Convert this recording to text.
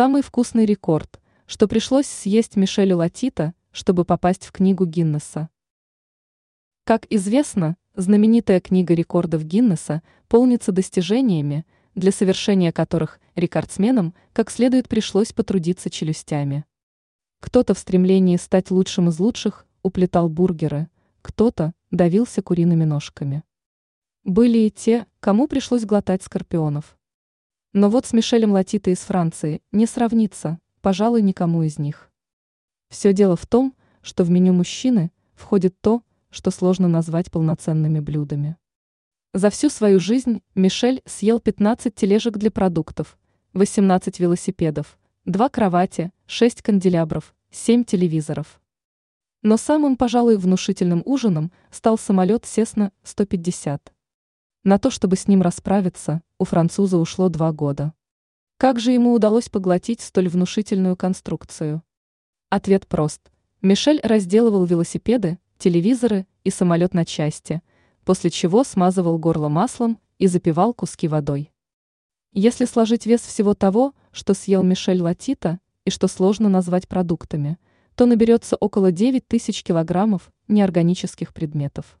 Самый вкусный рекорд, что пришлось съесть Мишелю Латита, чтобы попасть в книгу Гиннесса. Как известно, знаменитая книга рекордов Гиннесса полнится достижениями, для совершения которых рекордсменам как следует пришлось потрудиться челюстями. Кто-то в стремлении стать лучшим из лучших уплетал бургеры, кто-то давился куриными ножками. Были и те, кому пришлось глотать скорпионов. Но вот с Мишелем Латитой из Франции не сравнится, пожалуй, никому из них. Все дело в том, что в меню мужчины входит то, что сложно назвать полноценными блюдами. За всю свою жизнь Мишель съел 15 тележек для продуктов, 18 велосипедов, 2 кровати, 6 канделябров, 7 телевизоров. Но самым, пожалуй, внушительным ужином стал самолет Сесна 150. На то, чтобы с ним расправиться, у француза ушло два года. Как же ему удалось поглотить столь внушительную конструкцию? Ответ прост. Мишель разделывал велосипеды, телевизоры и самолет на части, после чего смазывал горло маслом и запивал куски водой. Если сложить вес всего того, что съел Мишель Латита и что сложно назвать продуктами, то наберется около 9 тысяч килограммов неорганических предметов.